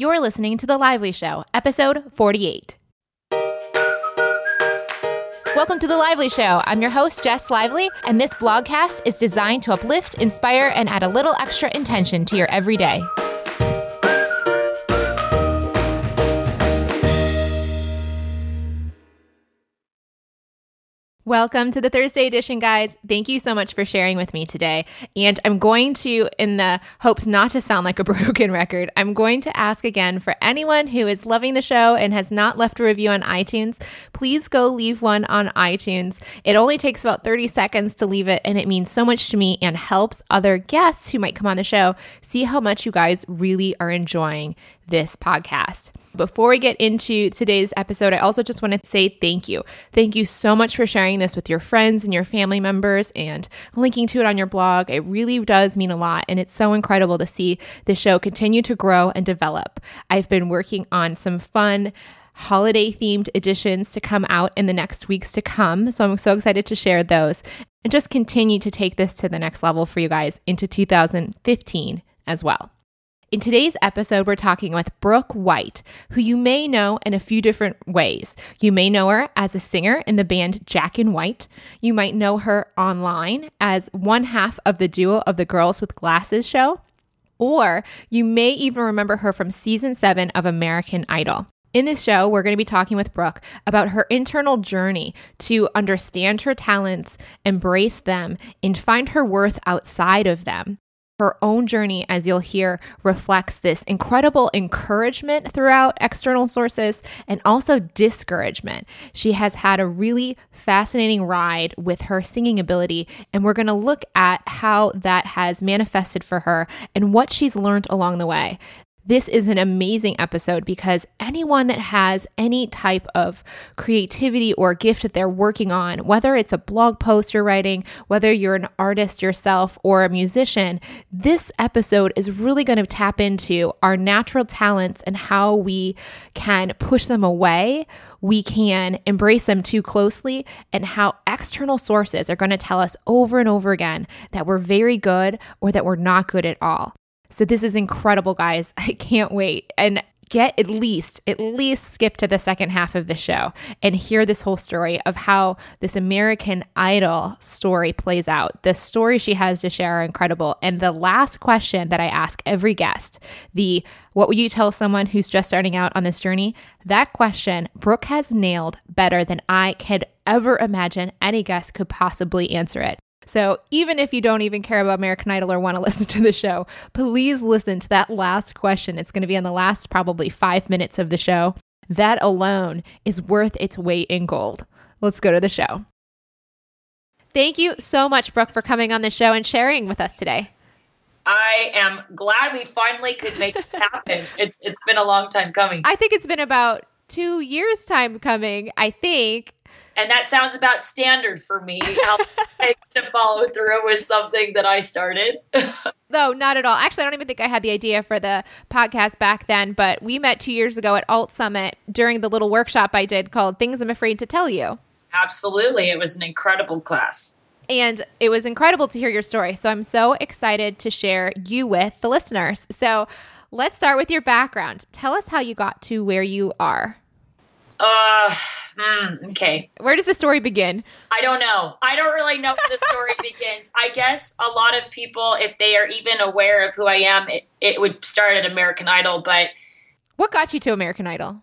You're listening to The Lively Show, episode 48. Welcome to The Lively Show. I'm your host, Jess Lively, and this blogcast is designed to uplift, inspire, and add a little extra intention to your everyday. Welcome to the Thursday edition, guys. Thank you so much for sharing with me today. And I'm going to, in the hopes not to sound like a broken record, I'm going to ask again for anyone who is loving the show and has not left a review on iTunes, please go leave one on iTunes. It only takes about 30 seconds to leave it, and it means so much to me and helps other guests who might come on the show see how much you guys really are enjoying this podcast. Before we get into today's episode, I also just want to say thank you. Thank you so much for sharing this with your friends and your family members and linking to it on your blog. It really does mean a lot, and it's so incredible to see the show continue to grow and develop. I've been working on some fun holiday themed editions to come out in the next weeks to come. So I'm so excited to share those and just continue to take this to the next level for you guys into 2015 as well. In today's episode, we're talking with Brooke White, who you may know in a few different ways. You may know her as a singer in the band Jack and White. You might know her online as one half of the duo of the Girls with Glasses show. Or you may even remember her from season seven of American Idol. In this show, we're going to be talking with Brooke about her internal journey to understand her talents, embrace them, and find her worth outside of them her own journey, as you'll hear, reflects this incredible encouragement throughout external sources and also discouragement. She has had a really fascinating ride with her singing ability, and we're going to look at how that has manifested for her and what she's learned along the way. This is an amazing episode because anyone that has any type of creativity or gift that they're working on, whether it's a blog post you're writing, whether you're an artist yourself or a musician, this episode is really going to tap into our natural talents and how we can push them away we can embrace them too closely and how external sources are going to tell us over and over again that we're very good or that we're not good at all. So this is incredible, guys. I can't wait. And get at least at least skip to the second half of the show and hear this whole story of how this American Idol story plays out. The story she has to share are incredible. And the last question that I ask every guest, the what would you tell someone who's just starting out on this journey? That question Brooke has nailed better than I could ever imagine any guest could possibly answer it. So even if you don't even care about American Idol or want to listen to the show, please listen to that last question. It's going to be in the last probably five minutes of the show. That alone is worth its weight in gold. Let's go to the show. Thank you so much, Brooke, for coming on the show and sharing with us today. I am glad we finally could make this happen. it's it's been a long time coming. I think it's been about two years time coming. I think and that sounds about standard for me. To follow through with something that I started. no, not at all. Actually, I don't even think I had the idea for the podcast back then, but we met two years ago at Alt Summit during the little workshop I did called Things I'm Afraid to Tell You. Absolutely. It was an incredible class. And it was incredible to hear your story. So I'm so excited to share you with the listeners. So let's start with your background. Tell us how you got to where you are. Uh, mm, okay. Where does the story begin? I don't know. I don't really know where the story begins. I guess a lot of people, if they are even aware of who I am, it, it would start at American Idol. But what got you to American Idol?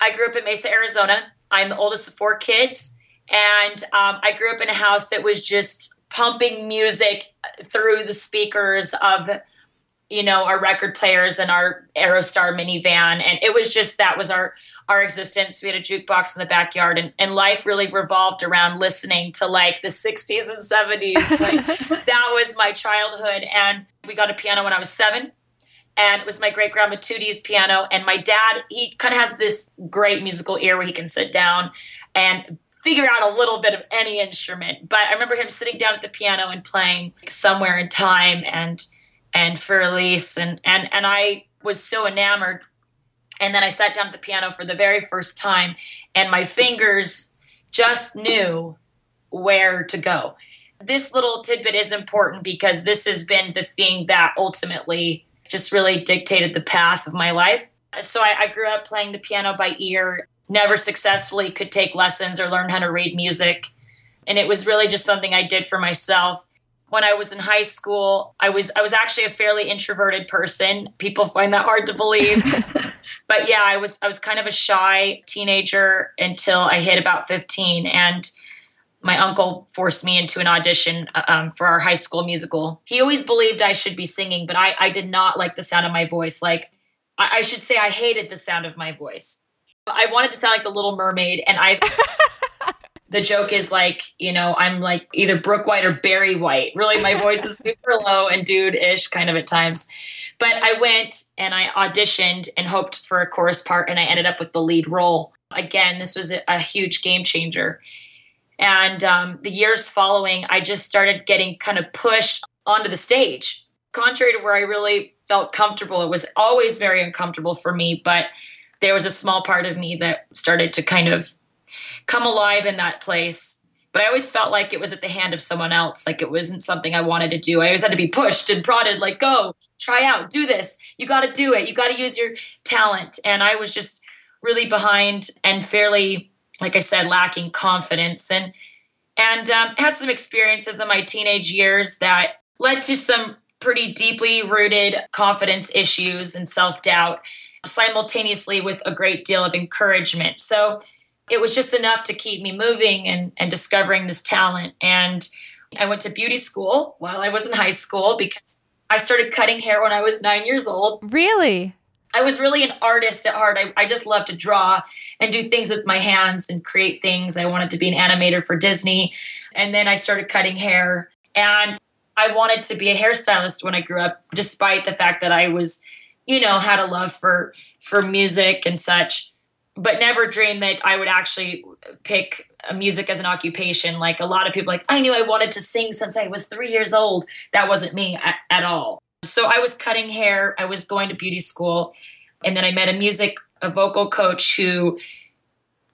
I grew up in Mesa, Arizona. I'm the oldest of four kids. And um, I grew up in a house that was just pumping music through the speakers of you know our record players and our aerostar minivan. And it was just that was our our existence. We had a jukebox in the backyard and, and life really revolved around listening to like the 60s and 70s like that was my childhood. And we got a piano when i was seven. And it was my great grandma Tootie's piano. And my dad he kind of has this great musical ear where he can sit down and figure out a little bit of any instrument. But i remember him sitting down at the piano and playing somewhere in time. And and for Elise and and and I was so enamored. And then I sat down at the piano for the very first time, and my fingers just knew where to go. This little tidbit is important because this has been the thing that ultimately just really dictated the path of my life. So I, I grew up playing the piano by ear, never successfully could take lessons or learn how to read music. And it was really just something I did for myself. When I was in high school, I was I was actually a fairly introverted person. People find that hard to believe. but yeah, I was I was kind of a shy teenager until I hit about 15 and my uncle forced me into an audition uh, um, for our high school musical. He always believed I should be singing, but I, I did not like the sound of my voice. Like, I, I should say, I hated the sound of my voice. I wanted to sound like the Little Mermaid, and I. the joke is like, you know, I'm like either Brooke White or Barry White. Really, my voice is super low and dude ish kind of at times. But I went and I auditioned and hoped for a chorus part, and I ended up with the lead role. Again, this was a, a huge game changer. And um, the years following, I just started getting kind of pushed onto the stage. Contrary to where I really felt comfortable, it was always very uncomfortable for me, but there was a small part of me that started to kind of come alive in that place. But I always felt like it was at the hand of someone else, like it wasn't something I wanted to do. I always had to be pushed and prodded, like, go, try out, do this. You got to do it. You got to use your talent. And I was just really behind and fairly like I said, lacking confidence and and um, had some experiences in my teenage years that led to some pretty deeply rooted confidence issues and self doubt, simultaneously with a great deal of encouragement. So it was just enough to keep me moving and, and discovering this talent. And I went to beauty school while I was in high school because I started cutting hair when I was nine years old. Really? I was really an artist at heart. I, I just love to draw and do things with my hands and create things. I wanted to be an animator for Disney. And then I started cutting hair. And I wanted to be a hairstylist when I grew up, despite the fact that I was, you know, had a love for for music and such, but never dreamed that I would actually pick music as an occupation. Like a lot of people, like I knew I wanted to sing since I was three years old. That wasn't me at, at all. So I was cutting hair, I was going to beauty school, and then I met a music, a vocal coach who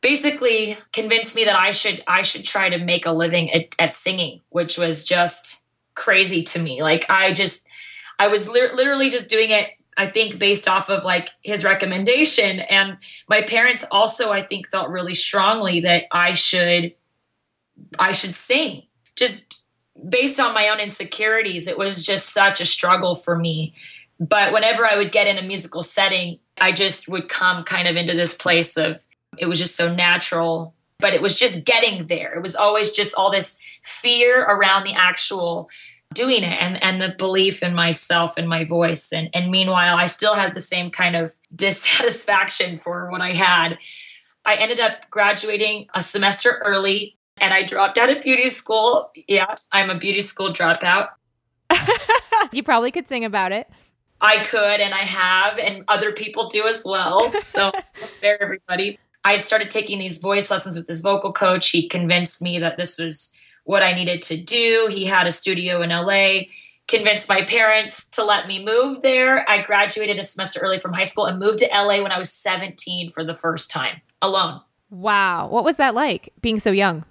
basically convinced me that I should I should try to make a living at, at singing, which was just crazy to me. Like I just I was li- literally just doing it I think based off of like his recommendation and my parents also I think felt really strongly that I should I should sing. Just based on my own insecurities, it was just such a struggle for me. But whenever I would get in a musical setting, I just would come kind of into this place of it was just so natural. But it was just getting there. It was always just all this fear around the actual doing it and, and the belief in myself and my voice. And, and meanwhile, I still had the same kind of dissatisfaction for what I had. I ended up graduating a semester early and I dropped out of beauty school. Yeah, I'm a beauty school dropout. you probably could sing about it. I could, and I have, and other people do as well. So spare everybody. I had started taking these voice lessons with this vocal coach. He convinced me that this was what I needed to do. He had a studio in LA, convinced my parents to let me move there. I graduated a semester early from high school and moved to LA when I was 17 for the first time alone. Wow. What was that like being so young?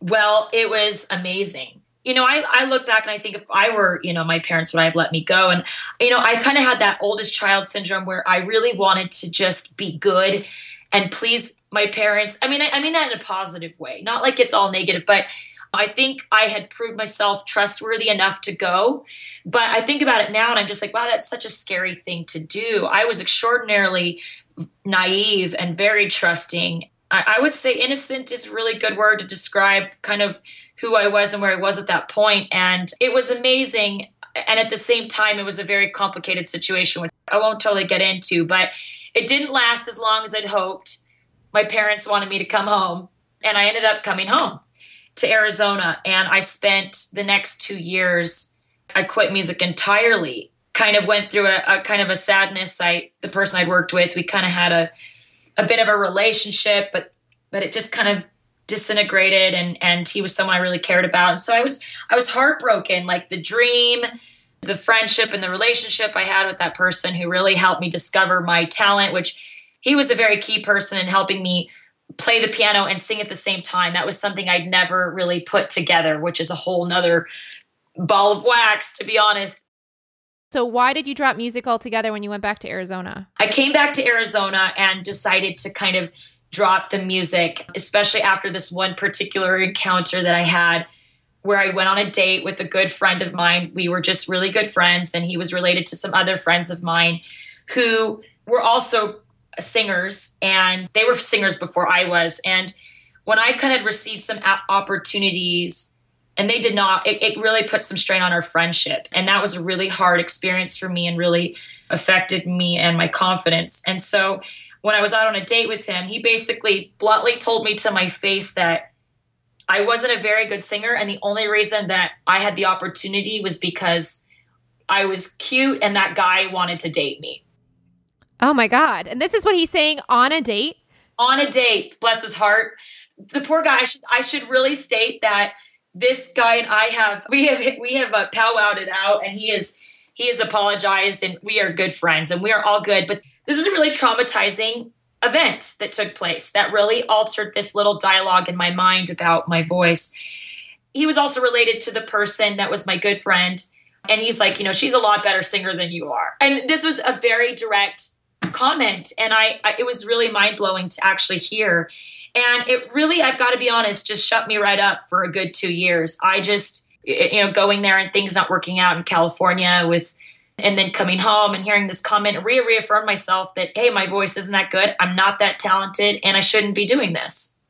Well, it was amazing. You know, I, I look back and I think if I were, you know, my parents would I have let me go. And, you know, I kind of had that oldest child syndrome where I really wanted to just be good and please my parents. I mean, I, I mean that in a positive way, not like it's all negative, but I think I had proved myself trustworthy enough to go. But I think about it now and I'm just like, wow, that's such a scary thing to do. I was extraordinarily naive and very trusting I, I would say innocent is a really good word to describe kind of who I was and where I was at that point. And it was amazing. And at the same time, it was a very complicated situation, which I won't totally get into, but it didn't last as long as I'd hoped. My parents wanted me to come home, and I ended up coming home to Arizona. And I spent the next two years, I quit music entirely. Kind of went through a, a kind of a sadness. I, the person I'd worked with, we kind of had a, a bit of a relationship, but but it just kind of disintegrated and and he was someone I really cared about. And so I was I was heartbroken, like the dream, the friendship and the relationship I had with that person who really helped me discover my talent, which he was a very key person in helping me play the piano and sing at the same time. That was something I'd never really put together, which is a whole nother ball of wax, to be honest. So, why did you drop music altogether when you went back to Arizona? I came back to Arizona and decided to kind of drop the music, especially after this one particular encounter that I had where I went on a date with a good friend of mine. We were just really good friends, and he was related to some other friends of mine who were also singers, and they were singers before I was. And when I kind of received some opportunities, and they did not, it, it really put some strain on our friendship. And that was a really hard experience for me and really affected me and my confidence. And so when I was out on a date with him, he basically bluntly told me to my face that I wasn't a very good singer. And the only reason that I had the opportunity was because I was cute and that guy wanted to date me. Oh my God. And this is what he's saying on a date? On a date, bless his heart. The poor guy, I should, I should really state that this guy and I have, we have, we have uh, powwowed it out and he is, he has apologized and we are good friends and we are all good. But this is a really traumatizing event that took place that really altered this little dialogue in my mind about my voice. He was also related to the person that was my good friend. And he's like, you know, she's a lot better singer than you are. And this was a very direct comment and I, I it was really mind blowing to actually hear. And it really I've got to be honest just shut me right up for a good 2 years. I just you know going there and things not working out in California with and then coming home and hearing this comment re reaffirmed myself that hey my voice isn't that good. I'm not that talented and I shouldn't be doing this.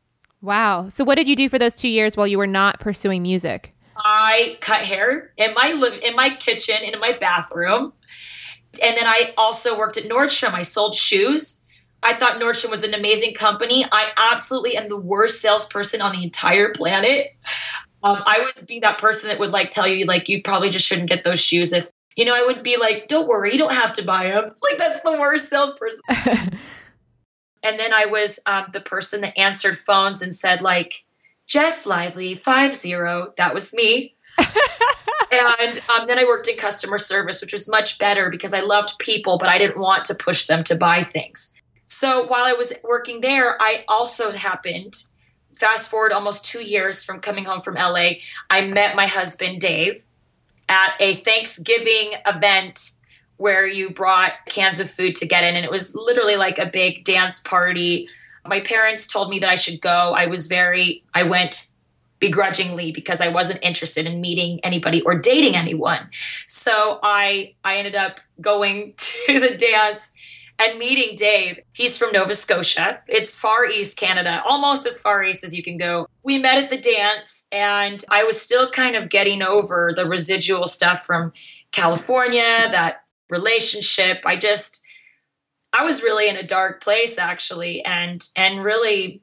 Wow. So what did you do for those 2 years while you were not pursuing music? I cut hair in my live in my kitchen in my bathroom and then I also worked at Nordstrom. I sold shoes. I thought Nordstrom was an amazing company. I absolutely am the worst salesperson on the entire planet. Um, I would be that person that would like tell you like you probably just shouldn't get those shoes if you know I would be like don't worry you don't have to buy them like that's the worst salesperson. and then I was um, the person that answered phones and said like Jess Lively five zero that was me. and um, then I worked in customer service, which was much better because I loved people, but I didn't want to push them to buy things. So while I was working there, I also happened, fast forward almost two years from coming home from LA, I met my husband, Dave, at a Thanksgiving event where you brought cans of food to get in. And it was literally like a big dance party. My parents told me that I should go. I was very, I went begrudgingly because I wasn't interested in meeting anybody or dating anyone. So I I ended up going to the dance and meeting Dave. He's from Nova Scotia. It's far east Canada, almost as far east as you can go. We met at the dance and I was still kind of getting over the residual stuff from California, that relationship. I just I was really in a dark place actually and and really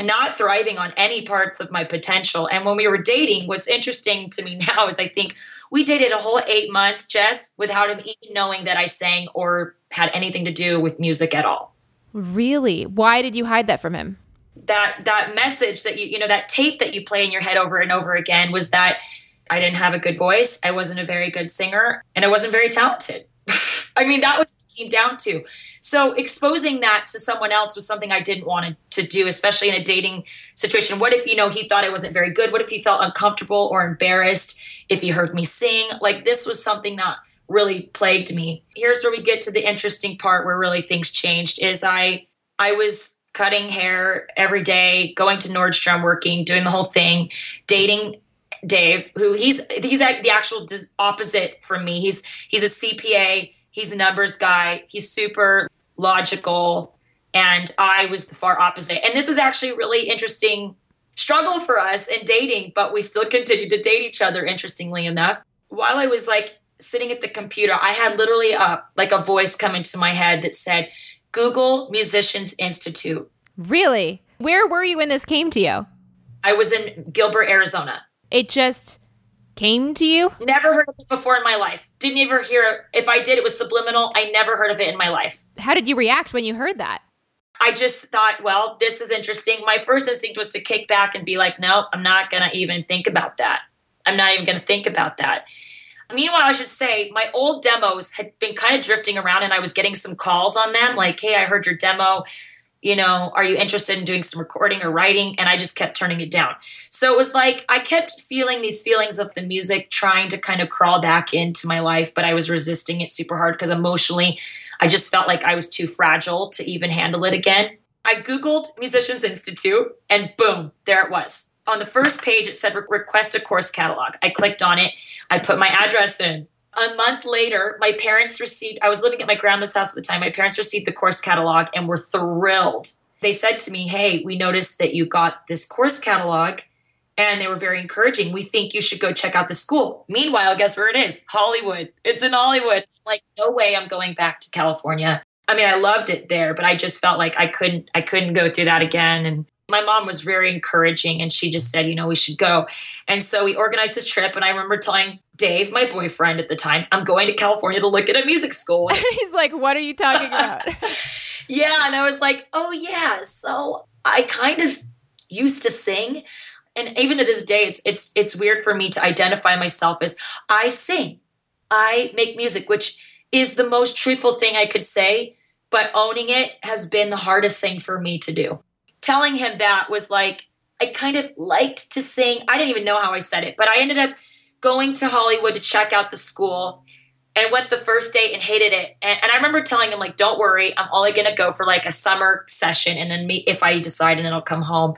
not thriving on any parts of my potential. And when we were dating, what's interesting to me now is I think we dated a whole eight months, Jess, without him even knowing that I sang or had anything to do with music at all. Really? Why did you hide that from him? That that message that you you know that tape that you play in your head over and over again was that I didn't have a good voice, I wasn't a very good singer, and I wasn't very talented. I mean, that was came down to. So exposing that to someone else was something I didn't want to do, especially in a dating situation. What if, you know, he thought I wasn't very good? What if he felt uncomfortable or embarrassed if he heard me sing? Like this was something that really plagued me. Here's where we get to the interesting part where really things changed is I I was cutting hair every day, going to Nordstrom working, doing the whole thing, dating Dave, who he's he's the actual opposite from me. He's he's a CPA He's a numbers guy. He's super logical. And I was the far opposite. And this was actually a really interesting struggle for us in dating, but we still continued to date each other, interestingly enough. While I was like sitting at the computer, I had literally a like a voice come into my head that said, Google Musicians Institute. Really? Where were you when this came to you? I was in Gilbert, Arizona. It just came to you? Never heard of it before in my life. Didn't ever hear it. If I did, it was subliminal. I never heard of it in my life. How did you react when you heard that? I just thought, well, this is interesting. My first instinct was to kick back and be like, no, I'm not going to even think about that. I'm not even going to think about that. Meanwhile, I should say my old demos had been kind of drifting around and I was getting some calls on them like, hey, I heard your demo. You know, are you interested in doing some recording or writing? And I just kept turning it down. So it was like I kept feeling these feelings of the music trying to kind of crawl back into my life, but I was resisting it super hard because emotionally, I just felt like I was too fragile to even handle it again. I Googled Musicians Institute and boom, there it was. On the first page, it said request a course catalog. I clicked on it. I put my address in. A month later, my parents received, I was living at my grandma's house at the time. My parents received the course catalog and were thrilled. They said to me, Hey, we noticed that you got this course catalog and they were very encouraging. We think you should go check out the school. Meanwhile, guess where it is? Hollywood. It's in Hollywood. Like, no way I'm going back to California. I mean, I loved it there, but I just felt like I couldn't I couldn't go through that again. And my mom was very encouraging and she just said, you know, we should go. And so we organized this trip. And I remember telling Dave, my boyfriend at the time, I'm going to California to look at a music school. He's like, What are you talking about? yeah. And I was like, Oh, yeah. So I kind of used to sing. And even to this day, it's it's it's weird for me to identify myself as I sing. I make music, which is the most truthful thing I could say, but owning it has been the hardest thing for me to do. Telling him that was like, I kind of liked to sing. I didn't even know how I said it, but I ended up going to Hollywood to check out the school and went the first day and hated it. And, and I remember telling him, like, don't worry, I'm only going to go for like a summer session. And then me, if I decide, and then I'll come home.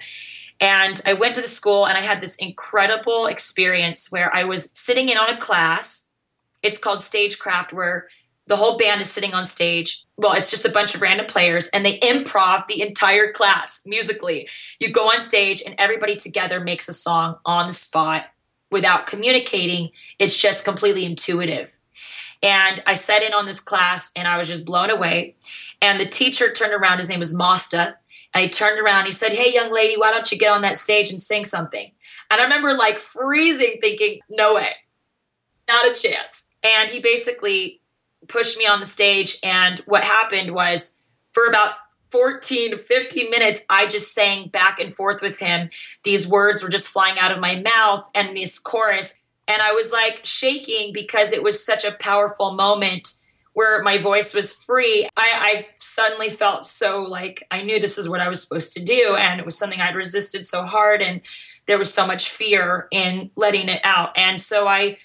And I went to the school and I had this incredible experience where I was sitting in on a class. It's called Stagecraft, where the whole band is sitting on stage. Well, it's just a bunch of random players and they improv the entire class musically. You go on stage and everybody together makes a song on the spot without communicating. It's just completely intuitive. And I sat in on this class and I was just blown away. And the teacher turned around, his name was Mosta. And he turned around, he said, Hey, young lady, why don't you get on that stage and sing something? And I remember like freezing, thinking, No way, not a chance. And he basically pushed me on the stage. And what happened was for about 14 to 15 minutes, I just sang back and forth with him. These words were just flying out of my mouth and this chorus. And I was like shaking because it was such a powerful moment where my voice was free. I, I, suddenly felt so like I knew this is what I was supposed to do. And it was something I'd resisted so hard. And there was so much fear in letting it out. And so I,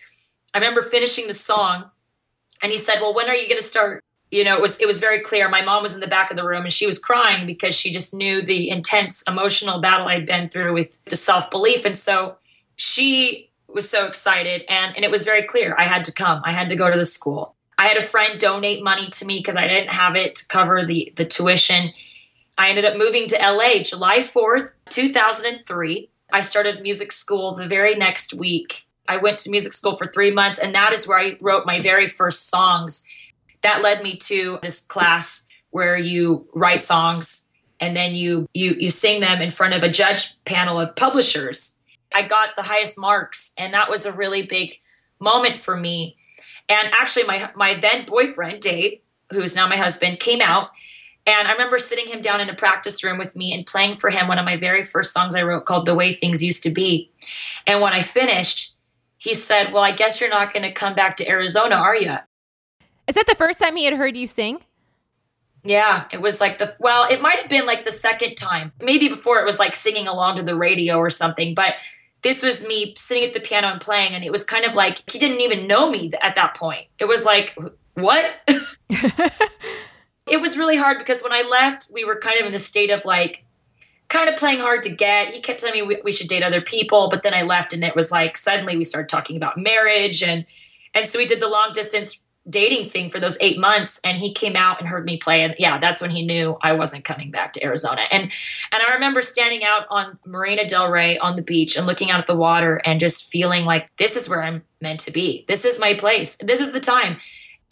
I remember finishing the song and he said, Well, when are you going to start you know it was it was very clear. My mom was in the back of the room and she was crying because she just knew the intense emotional battle i'd been through with the self-belief. And so she was so excited and and it was very clear. I had to come. I had to go to the school. I had a friend donate money to me because i didn't have it to cover the the tuition. I ended up moving to la july 4th 2003 i started music school the very next week. I went to music school for three months and that is where i wrote my very first songs that led me to this class where you write songs and then you you you sing them in front of a judge panel of publishers. I got the highest marks and that was a really big moment for me. And actually my my then boyfriend Dave, who is now my husband, came out and I remember sitting him down in a practice room with me and playing for him one of my very first songs I wrote called The Way Things Used to Be. And when I finished, he said, Well, I guess you're not going to come back to Arizona, are you? Is that the first time he had heard you sing? Yeah, it was like the well, it might have been like the second time. Maybe before it was like singing along to the radio or something, but this was me sitting at the piano and playing and it was kind of like he didn't even know me at that point. It was like what? it was really hard because when I left, we were kind of in the state of like kind of playing hard to get. He kept telling me we, we should date other people, but then I left and it was like suddenly we started talking about marriage and and so we did the long distance dating thing for those eight months and he came out and heard me play and yeah that's when he knew i wasn't coming back to arizona. And and i remember standing out on marina del rey on the beach and looking out at the water and just feeling like this is where i'm meant to be. This is my place. This is the time.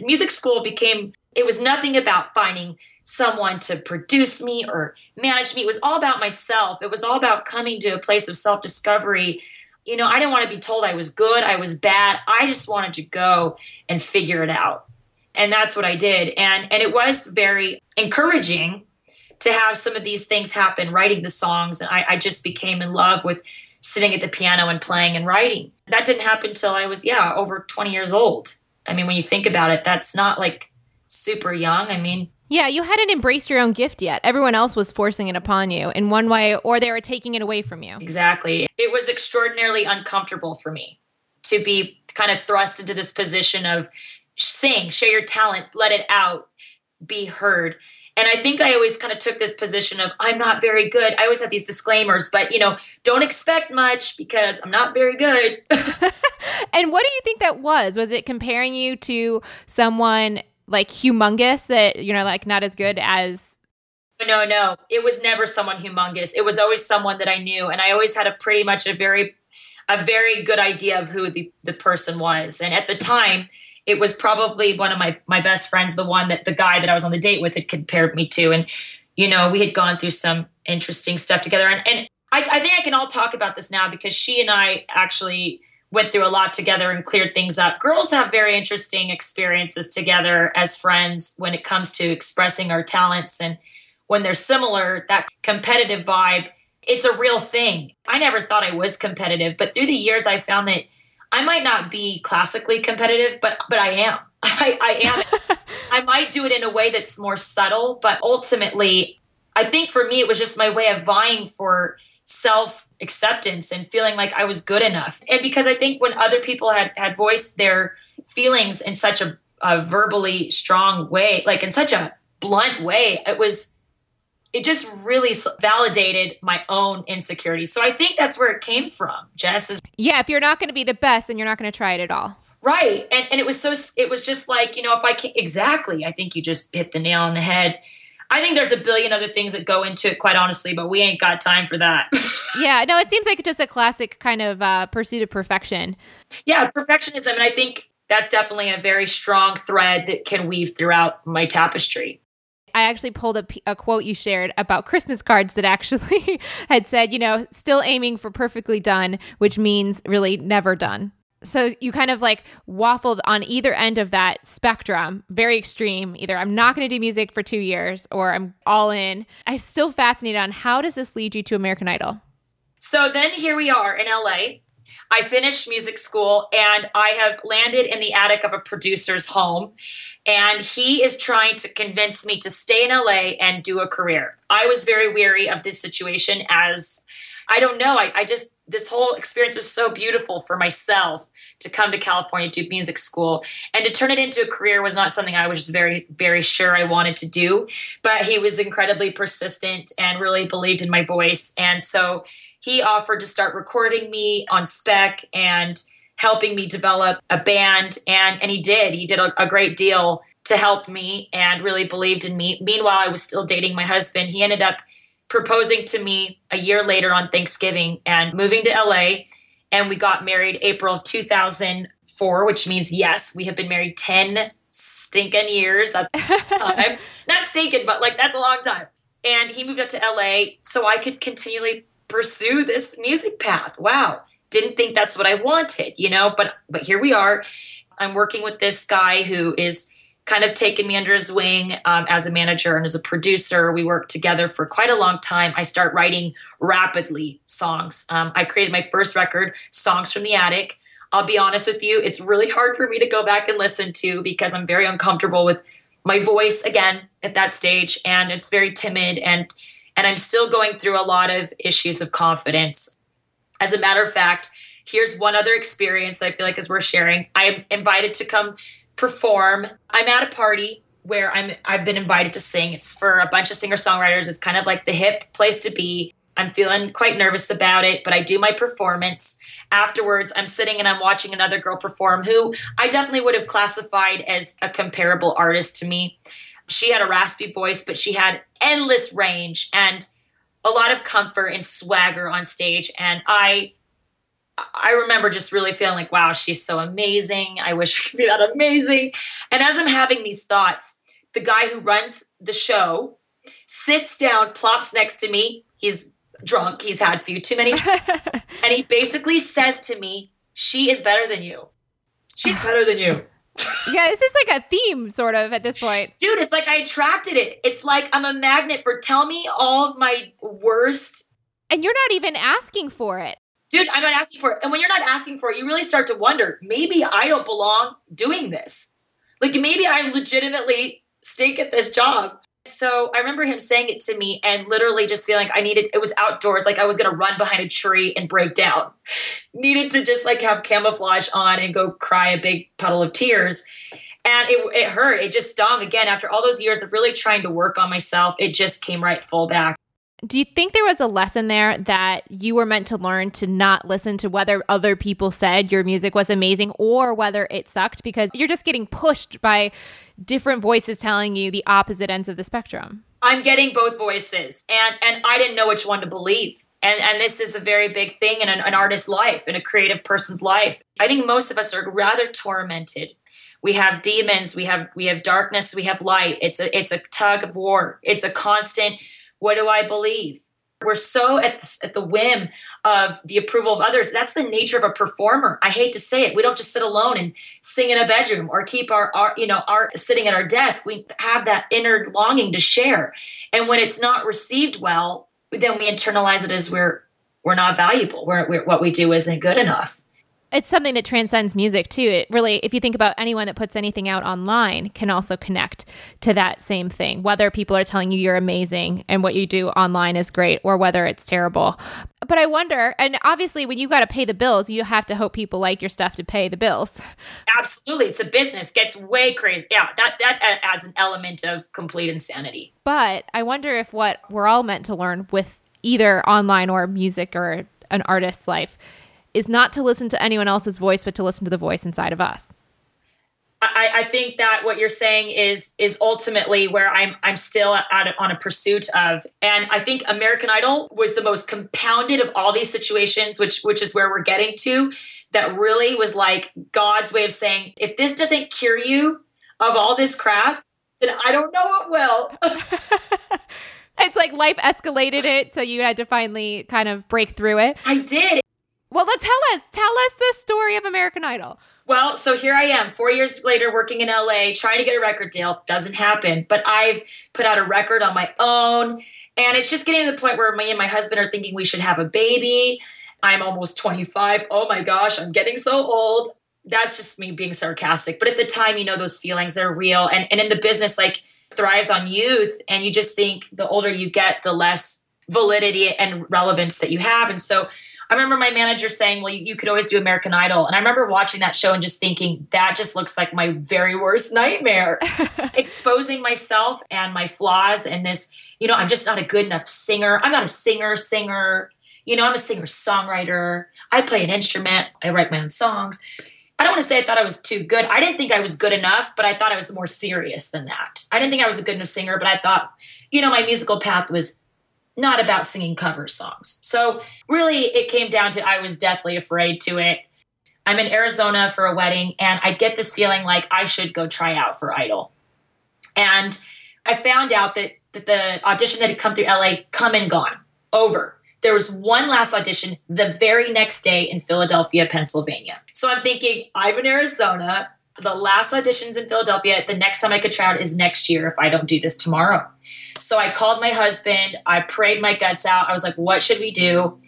Music school became it was nothing about finding someone to produce me or manage me. It was all about myself. It was all about coming to a place of self-discovery you know, I didn't want to be told I was good, I was bad. I just wanted to go and figure it out. And that's what I did. And and it was very encouraging to have some of these things happen, writing the songs. And I, I just became in love with sitting at the piano and playing and writing. That didn't happen until I was, yeah, over 20 years old. I mean, when you think about it, that's not like super young. I mean, Yeah, you hadn't embraced your own gift yet. Everyone else was forcing it upon you in one way, or they were taking it away from you. Exactly. It was extraordinarily uncomfortable for me to be kind of thrust into this position of sing, share your talent, let it out, be heard. And I think I always kind of took this position of I'm not very good. I always had these disclaimers, but you know, don't expect much because I'm not very good. and what do you think that was? Was it comparing you to someone like humongous that you know like not as good as no no it was never someone humongous. It was always someone that i knew and i always had a pretty much a very a very good idea of who the, the person was. And at the time it was probably one of my my best friends the one that the guy that i was on the date with had compared me to. And you know we had gone through some interesting stuff together. And, and I, I think i can all talk about this now because she and i actually went through a lot together and cleared things up. Girls have very interesting experiences together as friends when it comes to expressing our talents. And when they're similar, that competitive vibe, it's a real thing. I never thought I was competitive, but through the years, I found that I might not be classically competitive, but but I am. I, I am. I might do it in a way that's more subtle, but ultimately, I think for me, it was just my way of vying for self acceptance and feeling like I was good enough. And because I think when other people had had voiced their feelings in such a, a verbally strong way, like in such a blunt way, it was it just really validated my own insecurities. So I think that's where it came from, Jess. Is, yeah, if you're not going to be the best, then you're not going to try it at all. Right. And and it was so it was just like, you know, if I can exactly, I think you just hit the nail on the head. I think there's a billion other things that go into it, quite honestly, but we ain't got time for that. yeah, no, it seems like just a classic kind of uh, pursuit of perfection. Yeah, perfectionism. And I think that's definitely a very strong thread that can weave throughout my tapestry. I actually pulled a, a, quote you shared about Christmas cards that actually had said, you know, still aiming for perfectly done, which means really never done so you kind of like waffled on either end of that spectrum, very extreme. Either I'm not going to do music for two years or I'm all in. I'm still fascinated on how does this lead you to American Idol? So then here we are in LA. I finished music school and I have landed in the attic of a producer's home. And he is trying to convince me to stay in LA and do a career. I was very weary of this situation as I don't know. I, I just this whole experience was so beautiful for myself to come to California do music school and to turn it into a career was not something I was just very, very sure I wanted to do. But he was incredibly persistent and really believed in my voice. And so he offered to start recording me on spec and helping me develop a band. And, and he did. He did a, a great deal to help me and really believed in me. Meanwhile, I was still dating my husband. He ended up proposing to me a year later on Thanksgiving and moving to LA. And we got married April of 2004, which means, yes, we have been married 10 stinking years. That's time. Not stinking, but like that's a long time. And he moved up to LA so I could continually pursue this music path. Wow. Didn't think that's what I wanted, you know, but but here we are. I'm working with this guy who is kind of taken me under his wing um, as a manager and as a producer. We worked together for quite a long time. I start writing rapidly songs. Um, I created my first record, Songs from the Attic. I'll be honest with you, it's really hard for me to go back and listen to because I'm very uncomfortable with my voice again at that stage and it's very timid and and I'm still going through a lot of issues of confidence. As a matter of fact, here's one other experience that I feel like is worth sharing. I'm invited to come perform. I'm at a party where I'm I've been invited to sing. It's for a bunch of singer-songwriters. It's kind of like the hip place to be. I'm feeling quite nervous about it, but I do my performance. Afterwards, I'm sitting and I'm watching another girl perform who I definitely would have classified as a comparable artist to me. She had a raspy voice, but she had endless range and a lot of comfort and swagger on stage. And I I remember just really feeling like, wow, she's so amazing. I wish I could be that amazing. And as I'm having these thoughts, the guy who runs the show sits down, plops next to me. He's drunk, he's had a few too many drinks. and he basically says to me, She is better than you. She's better than you. yeah, this is like a theme, sort of, at this point. Dude, it's like I attracted it. It's like I'm a magnet for tell me all of my worst. And you're not even asking for it dude, I'm not asking for it. And when you're not asking for it, you really start to wonder maybe I don't belong doing this. Like maybe I legitimately stink at this job. So I remember him saying it to me and literally just feeling I needed it was outdoors, like I was gonna run behind a tree and break down. Needed to just like have camouflage on and go cry a big puddle of tears. And it, it hurt. It just stung again after all those years of really trying to work on myself. It just came right full back. Do you think there was a lesson there that you were meant to learn to not listen to whether other people said your music was amazing or whether it sucked because you're just getting pushed by different voices telling you the opposite ends of the spectrum? I'm getting both voices and and I didn't know which one to believe. And and this is a very big thing in an, an artist's life, in a creative person's life. I think most of us are rather tormented we have demons we have we have darkness we have light it's a it's a tug of war it's a constant what do I believe? We're so at the, at the whim of the approval of others. That's the nature of a performer. I hate to say it. We don't just sit alone and sing in a bedroom or keep our, our you know, our sitting at our desk. We have that inner longing to share. And when it's not received well, then we internalize it as we're we're not valuable. We're, we're what we do isn't good enough it's something that transcends music too. It really, if you think about anyone that puts anything out online, can also connect to that same thing. Whether people are telling you you're amazing and what you do online is great, or whether it's terrible. But I wonder, and obviously, when you got to pay the bills, you have to hope people like your stuff to pay the bills. Absolutely, it's a business. Gets way crazy. Yeah, that that uh, adds an element of complete insanity. But I wonder if what we're all meant to learn with either online or music or an artist's life is not to listen to anyone else's voice, but to listen to the voice inside of us. I, I think that what you're saying is is ultimately where I'm I'm still at, on a pursuit of, and I think American Idol was the most compounded of all these situations, which which is where we're getting to. That really was like God's way of saying, if this doesn't cure you of all this crap, then I don't know what will. it's like life escalated it, so you had to finally kind of break through it. I did. Well, let's tell us. Tell us the story of American Idol. Well, so here I am, four years later, working in LA, trying to get a record deal. Doesn't happen. But I've put out a record on my own. And it's just getting to the point where me and my husband are thinking we should have a baby. I'm almost 25. Oh my gosh, I'm getting so old. That's just me being sarcastic. But at the time, you know, those feelings are real. And, and in the business, like thrives on youth. And you just think the older you get, the less validity and relevance that you have. And so I remember my manager saying, Well, you, you, could always do American Idol. And I remember watching that show and just thinking, That just looks like my very worst nightmare. Exposing myself and my flaws and this, you know, I'm just not a good enough singer. I'm not a singer, singer. You know, I'm a singer songwriter. I play an instrument, I write my own songs. I don't want to say I thought I was too good. I didn't think I was good enough, but I thought I was more serious than that. I didn't think I was a good enough singer, but I thought, you know, my musical path was not about singing cover songs. So really, it came down to I was deathly afraid to it. I'm in Arizona for a wedding, and I get this feeling like I should go try out for Idol. And I found out that, that the audition that had come through LA come and gone, over. There was one last audition the very next day in Philadelphia, Pennsylvania. So I'm thinking, I'm in Arizona. The last auditions in Philadelphia, the next time I could try out is next year if I don't do this tomorrow. So I called my husband. I prayed my guts out. I was like, what should we do?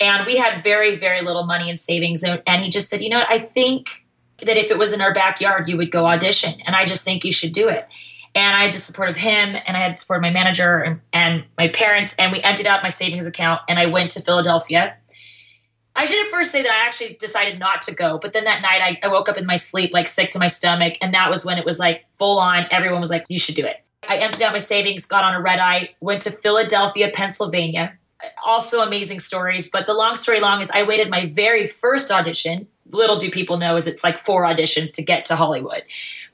And we had very, very little money in savings. And he just said, you know what? I think that if it was in our backyard, you would go audition. And I just think you should do it. And I had the support of him and I had the support of my manager and, and my parents. And we emptied out my savings account and I went to Philadelphia. I should at first say that I actually decided not to go. But then that night I, I woke up in my sleep, like sick to my stomach. And that was when it was like full on. Everyone was like, you should do it. I emptied out my savings, got on a red eye, went to Philadelphia, Pennsylvania. Also amazing stories. But the long story long is I waited my very first audition. Little do people know is it's like four auditions to get to Hollywood.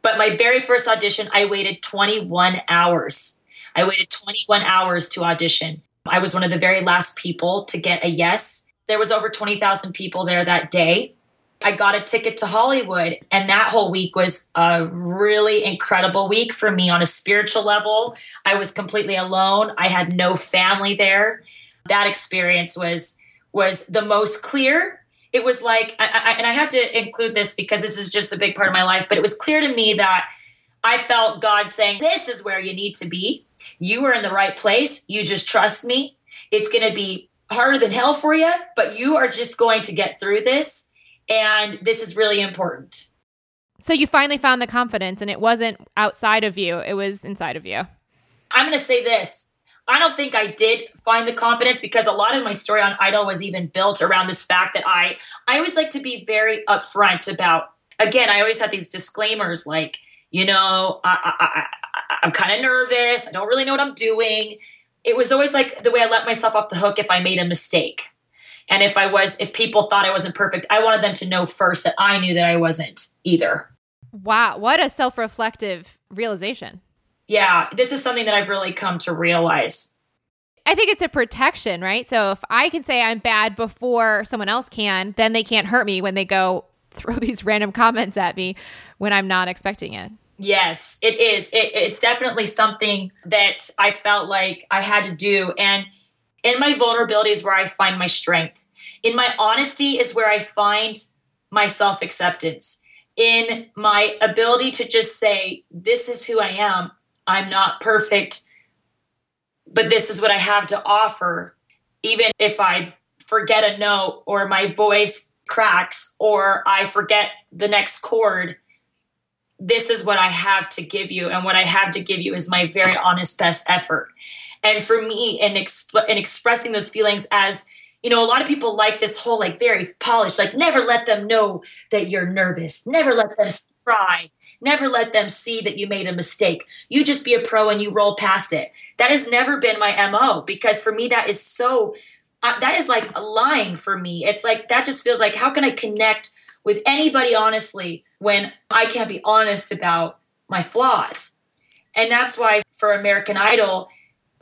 But my very first audition, I waited 21 hours. I waited 21 hours to audition. I was one of the very last people to get a yes. There was over 20,000 people there that day. I got a ticket to Hollywood. And that whole week was a really incredible week for me on a spiritual level. I was completely alone. I had no family there. That experience was was the most clear. It was like, I, I, and I have to include this because this is just a big part of my life, but it was clear to me that I felt God saying, This is where you need to be. You are in the right place. You just trust me. It's going to be harder than hell for you, but you are just going to get through this and this is really important. So you finally found the confidence and it wasn't outside of you, it was inside of you. I'm going to say this. I don't think I did find the confidence because a lot of my story on Idol was even built around this fact that I I always like to be very upfront about again, I always had these disclaimers like, you know, I, I, I, I'm kind of nervous. I don't really know what I'm doing. It was always like the way I let myself off the hook if I made a mistake. And if I was, if people thought I wasn't perfect, I wanted them to know first that I knew that I wasn't either. Wow. What a self reflective realization. Yeah. This is something that I've really come to realize. I think it's a protection, right? So if I can say I'm bad before someone else can, then they can't hurt me when they go throw these random comments at me when I'm not expecting it. Yes, it is. It, it's definitely something that I felt like I had to do. And in my vulnerability is where I find my strength. In my honesty is where I find my self acceptance. In my ability to just say, This is who I am. I'm not perfect, but this is what I have to offer. Even if I forget a note or my voice cracks or I forget the next chord, this is what I have to give you. And what I have to give you is my very honest best effort. And for me, in, exp- in expressing those feelings as, you know, a lot of people like this whole, like, very polished, like, never let them know that you're nervous, never let them cry, never let them see that you made a mistake. You just be a pro and you roll past it. That has never been my MO because for me, that is so uh, that is like a line for me. It's like that just feels like how can I connect with anybody honestly when I can't be honest about my flaws? And that's why for American Idol,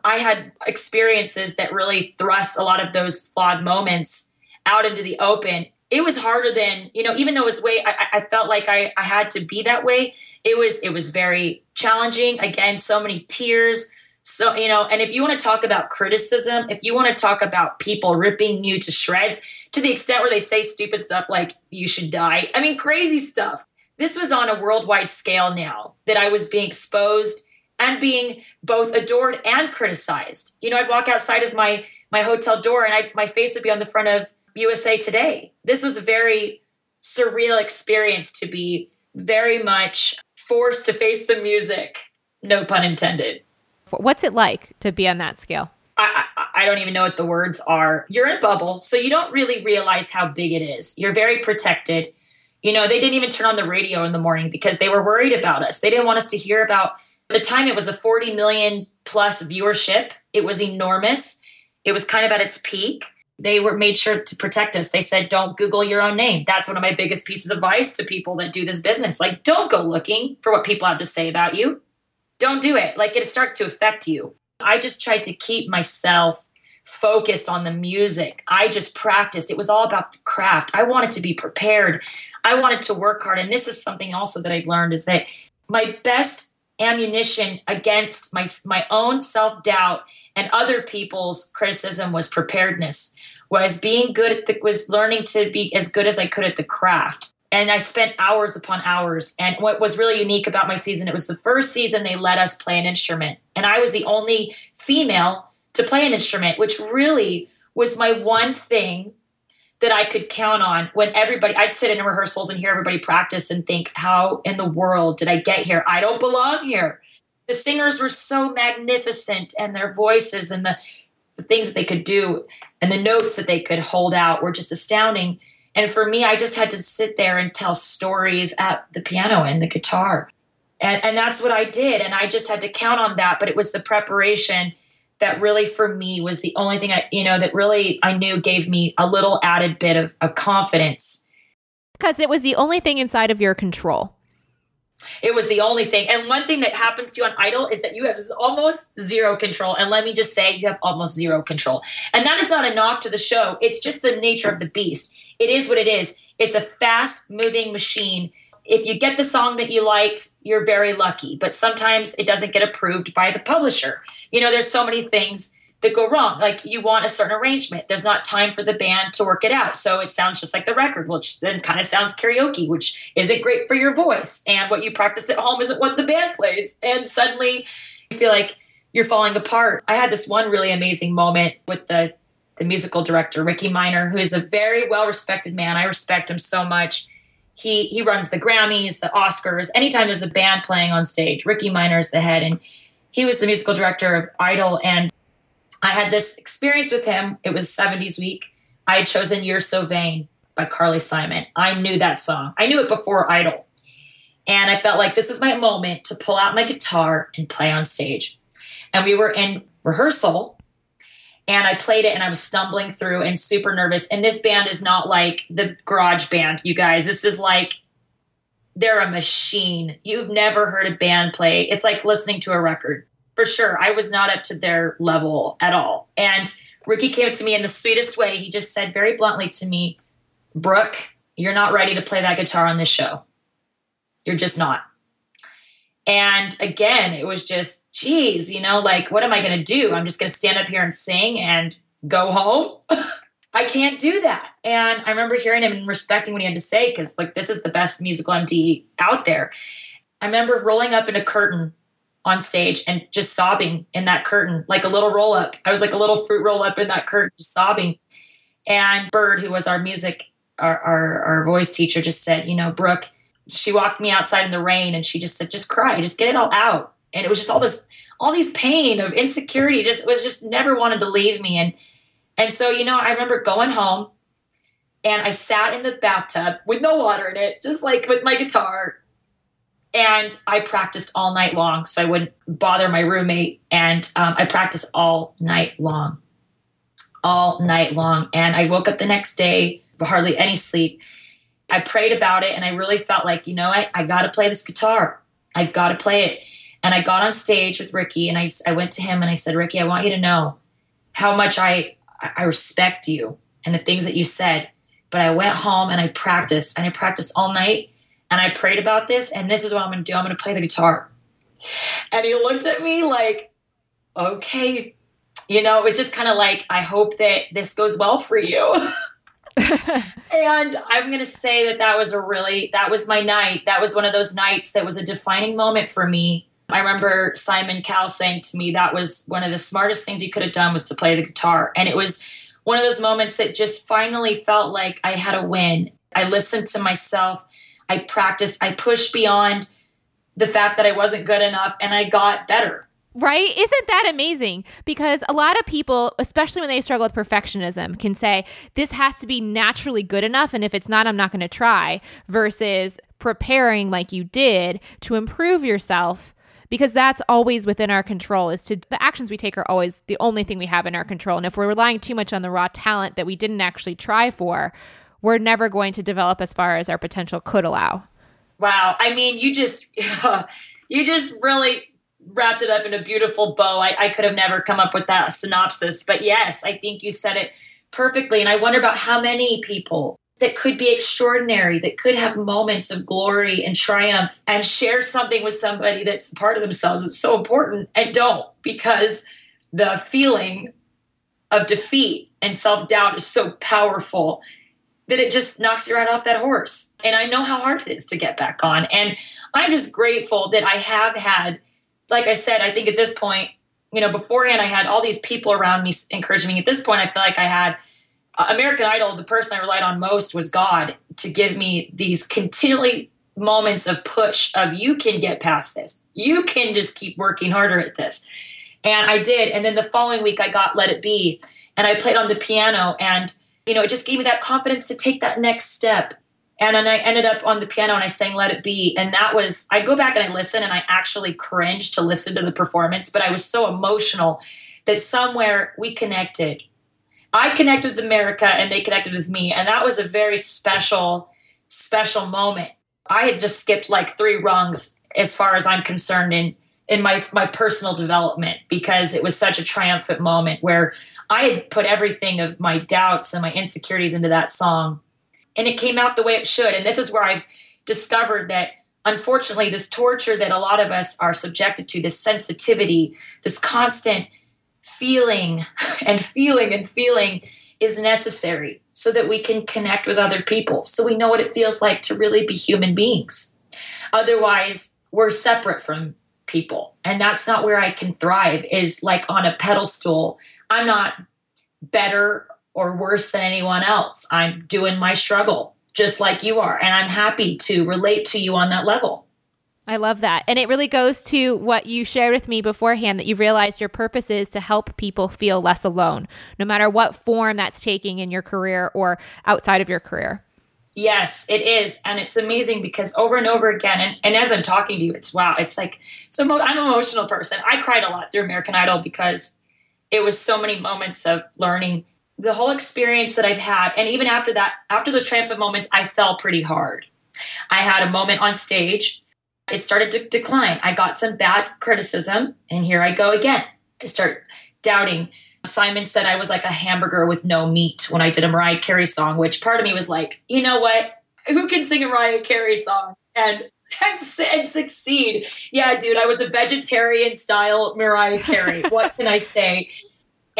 I had experiences that really thrust a lot of those flawed moments out into the open. It was harder than, you know, even though it was way, I, I felt like I, I had to be that way. It was, it was very challenging. Again, so many tears, so, you know, and if you want to talk about criticism, if you want to talk about people ripping you to shreds to the extent where they say stupid stuff like you should die, I mean, crazy stuff. This was on a worldwide scale now that I was being exposed and being both adored and criticized. You know, I'd walk outside of my my hotel door and I, my face would be on the front of USA Today. This was a very surreal experience to be very much forced to face the music, no pun intended. What's it like to be on that scale? I, I, I, don't even know what the words are. You're in a bubble, so you don't really realize how big it is. You're very protected. You know, they didn't even turn on the radio in the morning because they were worried about us. They didn't want us to hear about the time it was a 40 million plus viewership. It was enormous. It was kind of at its peak. They were made sure to protect us. They said, don't Google your own name. That's one of my biggest pieces of advice to people that do this business. Like, don't go looking for what people have to say about you don't do it. Like it starts to affect you. I just tried to keep myself focused on the music. I just practiced. It was all about the craft. I wanted to be prepared. I wanted to work hard. And this is something also that I've learned is that my best ammunition against my my own self-doubt and other people's criticism was preparedness. Was being good at the was learning to be as good as I could at the craft and I spent hours upon hours. And what was really unique about my season, it was the first season they let us play an instrument. And I was the only female to play an instrument, which really was my one thing that I could count on when everybody, I'd sit in rehearsals and hear everybody practice and think, how in the world did I get here? I don't belong here. The singers were so magnificent and their voices and the, the things that they could do and the notes that they could hold out were just astounding and for me, I just had to sit there and tell stories at the piano and the guitar. And, and that's what I did. And I just had to count on that. But it was the preparation that really, for me, was the only thing I, you know, that really I knew gave me a little added bit of, of confidence. Because it was the only thing inside of your control. It was the only thing. And one thing that happens to you on Idol is that you have almost zero control. And let me just say, you have almost zero control. And that is not a knock to the show. It's just the nature of the beast it is what it is. It's a fast moving machine. If you get the song that you liked, you're very lucky, but sometimes it doesn't get approved by the publisher. You know, there's so many things that go wrong. Like you want a certain arrangement. There's not time for the band to work it out. So it sounds just like the record, which then kind of sounds karaoke, which isn't great for your voice. And what you practice at home isn't what the band plays. And suddenly you feel like you're falling apart. I had this one really amazing moment with the the musical director, Ricky Minor, who is a very well respected man. I respect him so much. He he runs the Grammys, the Oscars. Anytime there's a band playing on stage, Ricky Minor is the head, and he was the musical director of Idol. And I had this experience with him. It was 70s week. I had chosen "You're So Vain" by Carly Simon. I knew that song. I knew it before Idol, and I felt like this was my moment to pull out my guitar and play on stage. And we were in rehearsal and I played it and I was stumbling through and super nervous. And this band is not like the garage band, you guys. This is like they're a machine. You've never heard a band play. It's like listening to a record. For sure. I was not up to their level at all. And Ricky came up to me in the sweetest way. He just said very bluntly to me, Brooke, you're not ready to play that guitar on this show. You're just not. And again, it was just, geez, you know, like, what am I going to do? I'm just going to stand up here and sing and go home. I can't do that. And I remember hearing him and respecting what he had to say because, like, this is the best musical MD out there. I remember rolling up in a curtain on stage and just sobbing in that curtain, like a little roll up. I was like a little fruit roll up in that curtain, just sobbing. And Byrd, who was our music, our, our, our voice teacher, just said, you know, Brooke, she walked me outside in the rain and she just said, just cry, just get it all out. And it was just all this, all these pain of insecurity, just was just never wanted to leave me. And, and so, you know, I remember going home and I sat in the bathtub with no water in it, just like with my guitar. And I practiced all night long so I wouldn't bother my roommate. And um, I practiced all night long, all night long. And I woke up the next day, with hardly any sleep I prayed about it and I really felt like, you know, I, I got to play this guitar. I got to play it. And I got on stage with Ricky and I, I went to him and I said, Ricky, I want you to know how much I, I respect you and the things that you said. But I went home and I practiced and I practiced all night and I prayed about this. And this is what I'm going to do I'm going to play the guitar. And he looked at me like, okay. You know, it was just kind of like, I hope that this goes well for you. and I'm going to say that that was a really, that was my night. That was one of those nights that was a defining moment for me. I remember Simon Cowell saying to me that was one of the smartest things you could have done was to play the guitar. And it was one of those moments that just finally felt like I had a win. I listened to myself. I practiced. I pushed beyond the fact that I wasn't good enough and I got better. Right? Isn't that amazing? Because a lot of people, especially when they struggle with perfectionism, can say, this has to be naturally good enough. And if it's not, I'm not going to try, versus preparing like you did to improve yourself because that's always within our control is to the actions we take are always the only thing we have in our control and if we're relying too much on the raw talent that we didn't actually try for we're never going to develop as far as our potential could allow wow i mean you just you just really wrapped it up in a beautiful bow. I, I could have never come up with that synopsis, but yes, I think you said it perfectly. And I wonder about how many people that could be extraordinary, that could have moments of glory and triumph and share something with somebody that's part of themselves. It's so important and don't because the feeling of defeat and self doubt is so powerful that it just knocks you right off that horse. And I know how hard it is to get back on. And I'm just grateful that I have had like I said, I think at this point, you know, beforehand I had all these people around me encouraging me. At this point, I feel like I had uh, American Idol. The person I relied on most was God to give me these continually moments of push of you can get past this. You can just keep working harder at this. And I did. And then the following week I got Let It Be and I played on the piano and you know, it just gave me that confidence to take that next step and then I ended up on the piano and I sang Let It Be. And that was, I go back and I listen and I actually cringe to listen to the performance, but I was so emotional that somewhere we connected. I connected with America and they connected with me. And that was a very special, special moment. I had just skipped like three rungs as far as I'm concerned in in my my personal development because it was such a triumphant moment where I had put everything of my doubts and my insecurities into that song and it came out the way it should. And this is where I've discovered that unfortunately, this torture that a lot of us are subjected to, this sensitivity, this constant feeling and feeling and feeling is necessary so that we can connect with other people, so we know what it feels like to really be human beings. Otherwise, we're separate from people. And that's not where I can thrive, is like on a pedestal. I'm not better or worse than anyone else. I'm doing my struggle. just like you are. And I'm happy to relate to you on that level. I love that. And it really goes to what you shared with me beforehand that you've realized your purpose is to help people feel less alone, no matter what form that's taking in your career or outside of your career. Yes, it is. And it's amazing because over and over again, and, and as I'm talking to you, it's wow, it's like, so I'm an emotional person. I cried a lot through American Idol because it was so many moments of learning the whole experience that I've had. And even after that, after those triumphant moments, I fell pretty hard. I had a moment on stage. It started to decline. I got some bad criticism, and here I go again. I start doubting. Simon said I was like a hamburger with no meat when I did a Mariah Carey song, which part of me was like, you know what? Who can sing a Mariah Carey song and and, and succeed? Yeah, dude, I was a vegetarian style Mariah Carey. what can I say?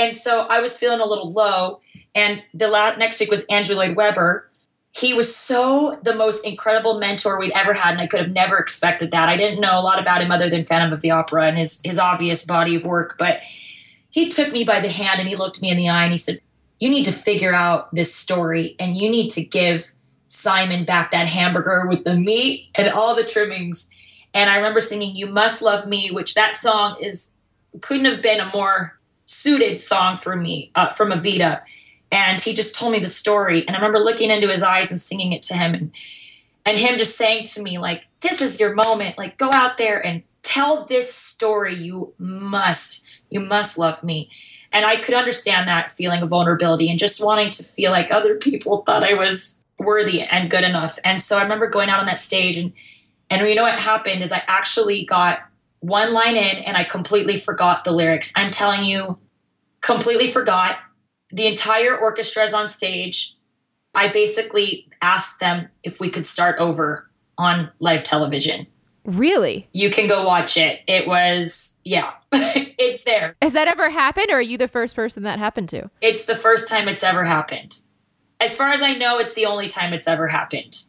And so I was feeling a little low. And the last, next week was Andrew Lloyd Webber. He was so the most incredible mentor we'd ever had, and I could have never expected that. I didn't know a lot about him other than Phantom of the Opera and his his obvious body of work, but he took me by the hand and he looked me in the eye and he said, "You need to figure out this story, and you need to give Simon back that hamburger with the meat and all the trimmings." And I remember singing "You Must Love Me," which that song is couldn't have been a more suited song for me uh, from Evita. And he just told me the story. And I remember looking into his eyes and singing it to him and, and him just saying to me, like, this is your moment. Like, go out there and tell this story. You must, you must love me. And I could understand that feeling of vulnerability and just wanting to feel like other people thought I was worthy and good enough. And so I remember going out on that stage and and you know what happened is I actually got one line in and I completely forgot the lyrics. I'm telling you, completely forgot. The entire orchestra is on stage. I basically asked them if we could start over on live television. Really? You can go watch it. It was, yeah, it's there. Has that ever happened, or are you the first person that happened to? It's the first time it's ever happened. As far as I know, it's the only time it's ever happened.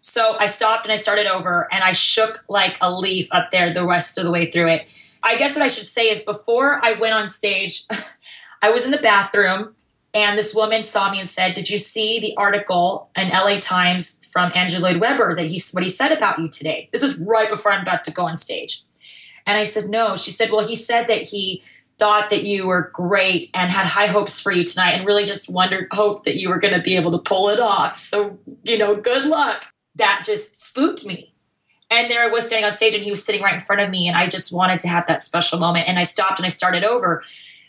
So I stopped and I started over and I shook like a leaf up there the rest of the way through it. I guess what I should say is before I went on stage, I was in the bathroom and this woman saw me and said, Did you see the article in LA Times from Andrew Lloyd Webber that he's what he said about you today? This is right before I'm about to go on stage. And I said, No. She said, Well, he said that he thought that you were great and had high hopes for you tonight and really just wondered, hoped that you were going to be able to pull it off. So, you know, good luck that just spooked me. And there I was standing on stage and he was sitting right in front of me. And I just wanted to have that special moment. And I stopped and I started over.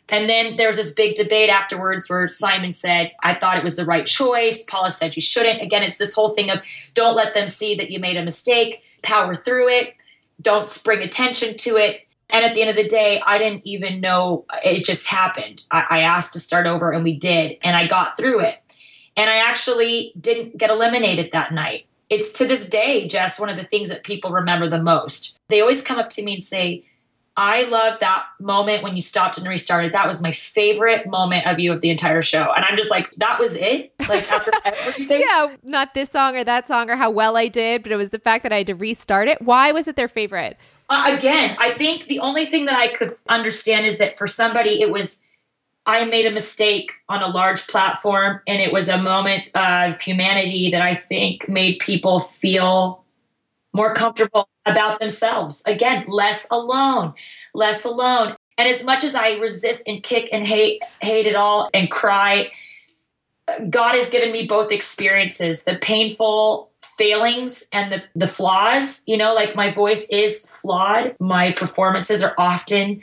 And then there was this big debate afterwards where Simon said, I thought it was the right choice. Paula said you shouldn't. Again, it's this whole thing of don't let them see that you made a mistake, power through it, don't bring attention to it. And at the end of the day, I didn't even know uh, it just happened. I, I asked to start over and we did. And I got through it. And I actually didn't get eliminated that night it's to this day, Jess, one of the things that people remember the most. They always come up to me and say, I love that moment when you stopped and restarted. That was my favorite moment of you of the entire show. And I'm just like, that was it? Like after everything? yeah, not this song or that song or how well I did, but it was the fact that I had to restart it. Why was it their favorite? Uh, again, I think the only thing that I could understand is that for somebody, it was I made a mistake on a large platform, and it was a moment of humanity that I think made people feel more comfortable about themselves. Again, less alone, less alone. And as much as I resist and kick and hate, hate it all and cry, God has given me both experiences the painful failings and the, the flaws. You know, like my voice is flawed, my performances are often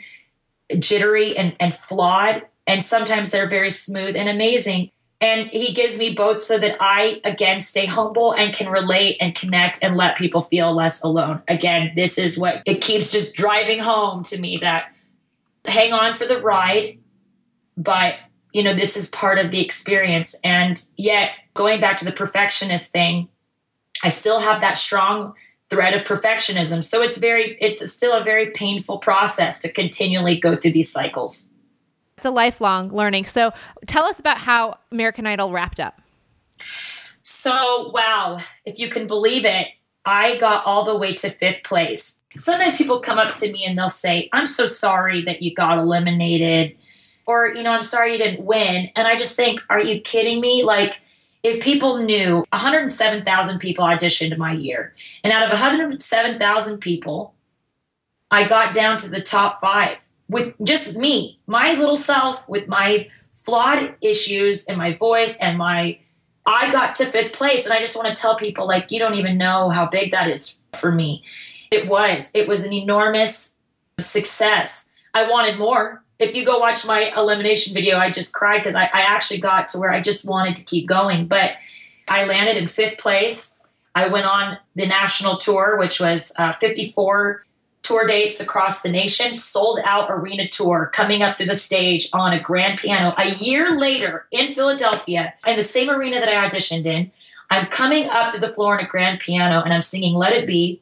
jittery and, and flawed and sometimes they're very smooth and amazing. And he gives me both so that I, again, stay humble and can relate and connect and let people feel less alone. Again, this is what it keeps just driving home to me that hang on for the ride, but you know, this is part of the experience. And yet, going back to the perfectionist thing, I still have that strong thread of perfectionism. So it's very, it's still a very painful process to continually go through these cycles. It's a lifelong learning. So tell us about how American Idol wrapped up. So, wow, if you can believe it, I got all the way to fifth place. Sometimes people come up to me and they'll say, I'm so sorry that you got eliminated, or, you know, I'm sorry you didn't win. And I just think, are you kidding me? Like, if people knew 107,000 people auditioned my year, and out of 107,000 people, I got down to the top five with just me, my little self, with my flawed issues and my voice and my. I got to fifth place, and I just want to tell people like, you don't even know how big that is for me. It was. It was an enormous success. I wanted more if you go watch my elimination video, I just cried because I, I, actually got to where I just wanted to keep going. But I landed in fifth place. I went on the national tour, which was uh, 54 tour dates across the nation, sold out arena tour coming up to the stage on a grand piano. A year later in Philadelphia, in the same arena that I auditioned in, I'm coming up to the floor on a grand piano and I'm singing Let It Be.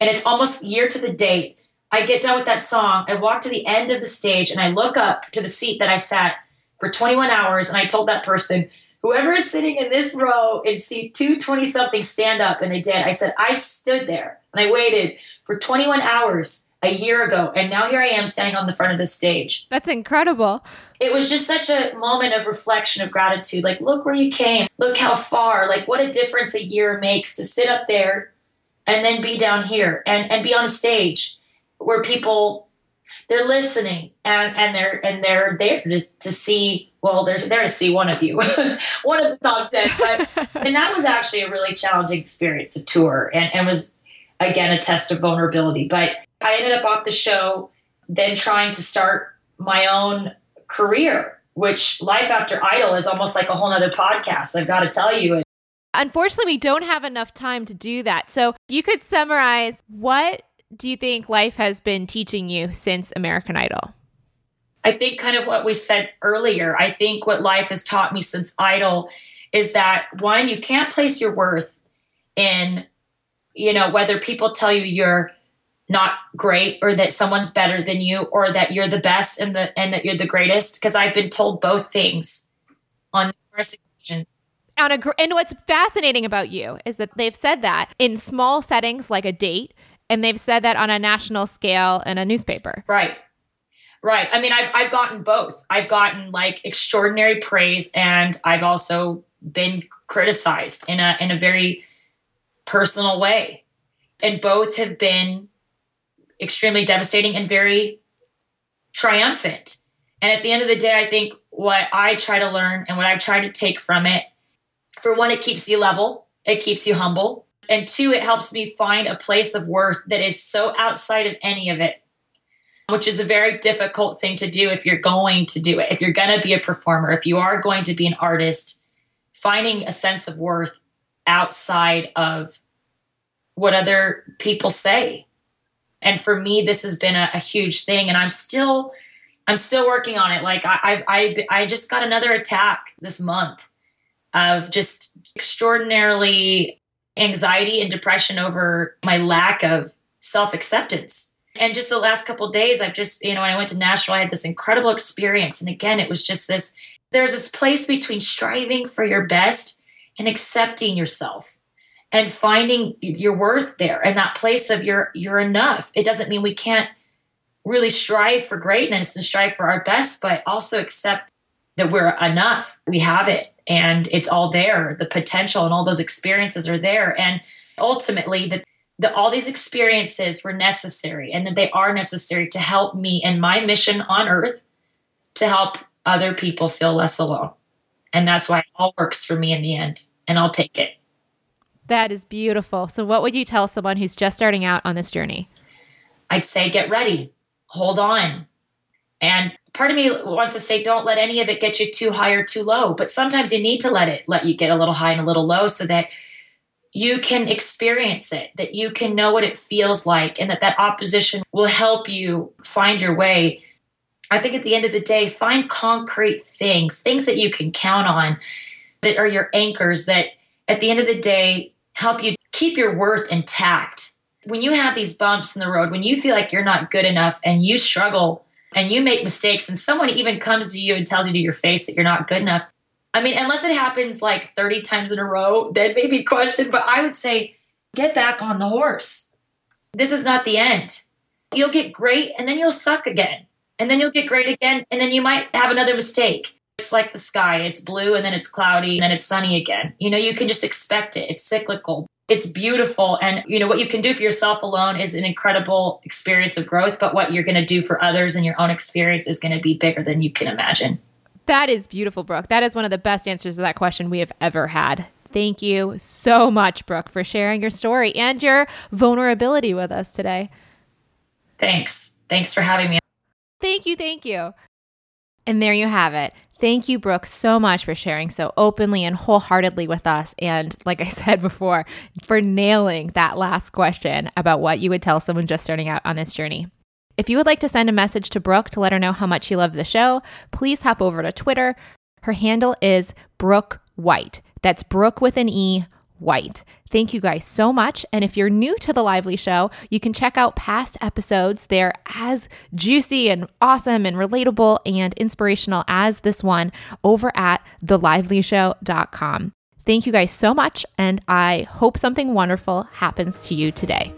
And it's almost year to the date I get done with that song, I walk to the end of the stage and I look up to the seat that I sat for 21 hours and I told that person, whoever is sitting in this row in seat 220 something, stand up. And they did. I said, I stood there and I waited for 21 hours a year ago. And now here I am standing on the front of the stage. That's incredible. It was just such a moment of reflection, of gratitude. Like, look where you came. Look how far. Like, what a difference a year makes to sit up there and then be down here and, and be on a stage where people they're listening and and they're and they're there just to see well they're there to see one of you one of the top 10 but and that was actually a really challenging experience to tour and, and was again a test of vulnerability but i ended up off the show then trying to start my own career which life after idol is almost like a whole nother podcast i've got to tell you Unfortunately, we don't have enough time to do that. So, you could summarize what do you think life has been teaching you since American Idol? I think kind of what we said earlier. I think what life has taught me since Idol is that one, you can't place your worth in, you know, whether people tell you you're not great or that someone's better than you or that you're the best and the and that you're the greatest because I've been told both things on numerous occasions. On a, and what's fascinating about you is that they've said that in small settings like a date and they've said that on a national scale in a newspaper. Right. Right. I mean, I've, I've gotten both. I've gotten like extraordinary praise and I've also been criticized in a, in a very personal way. And both have been extremely devastating and very triumphant. And at the end of the day, I think what I try to learn and what I try to take from it, for one, it keeps you level, it keeps you humble, and two, it helps me find a place of worth that is so outside of any of it, which is a very difficult thing to do if you're going to do it. If you're going to be a performer, if you are going to be an artist, finding a sense of worth outside of what other people say. And for me, this has been a, a huge thing, and I'm still, I'm still working on it. Like I, I, I, just got another attack this month of just extraordinarily anxiety and depression over my lack of self acceptance. And just the last couple days, I've just, you know, when I went to Nashville, I had this incredible experience. And again, it was just this there's this place between striving for your best and accepting yourself and finding your worth there and that place of you're you're enough. It doesn't mean we can't really strive for greatness and strive for our best, but also accept that we're enough. We have it and it's all there. The potential and all those experiences are there. And ultimately, that the, all these experiences were necessary and that they are necessary to help me and my mission on earth to help other people feel less alone. And that's why it all works for me in the end. And I'll take it. That is beautiful. So, what would you tell someone who's just starting out on this journey? I'd say get ready, hold on. And part of me wants to say don't let any of it get you too high or too low but sometimes you need to let it let you get a little high and a little low so that you can experience it that you can know what it feels like and that that opposition will help you find your way i think at the end of the day find concrete things things that you can count on that are your anchors that at the end of the day help you keep your worth intact when you have these bumps in the road when you feel like you're not good enough and you struggle and you make mistakes and someone even comes to you and tells you to your face that you're not good enough. I mean, unless it happens like 30 times in a row, then maybe question, but I would say get back on the horse. This is not the end. You'll get great and then you'll suck again. And then you'll get great again and then you might have another mistake. It's like the sky. It's blue and then it's cloudy and then it's sunny again. You know, you can just expect it. It's cyclical. It's beautiful. And, you know, what you can do for yourself alone is an incredible experience of growth. But what you're going to do for others and your own experience is going to be bigger than you can imagine. That is beautiful, Brooke. That is one of the best answers to that question we have ever had. Thank you so much, Brooke, for sharing your story and your vulnerability with us today. Thanks. Thanks for having me. Thank you. Thank you. And there you have it. Thank you, Brooke, so much for sharing so openly and wholeheartedly with us. And like I said before, for nailing that last question about what you would tell someone just starting out on this journey. If you would like to send a message to Brooke to let her know how much you love the show, please hop over to Twitter. Her handle is Brooke White. That's Brooke with an E, White. Thank you guys so much. And if you're new to The Lively Show, you can check out past episodes. They're as juicy and awesome and relatable and inspirational as this one over at thelivelyshow.com. Thank you guys so much. And I hope something wonderful happens to you today.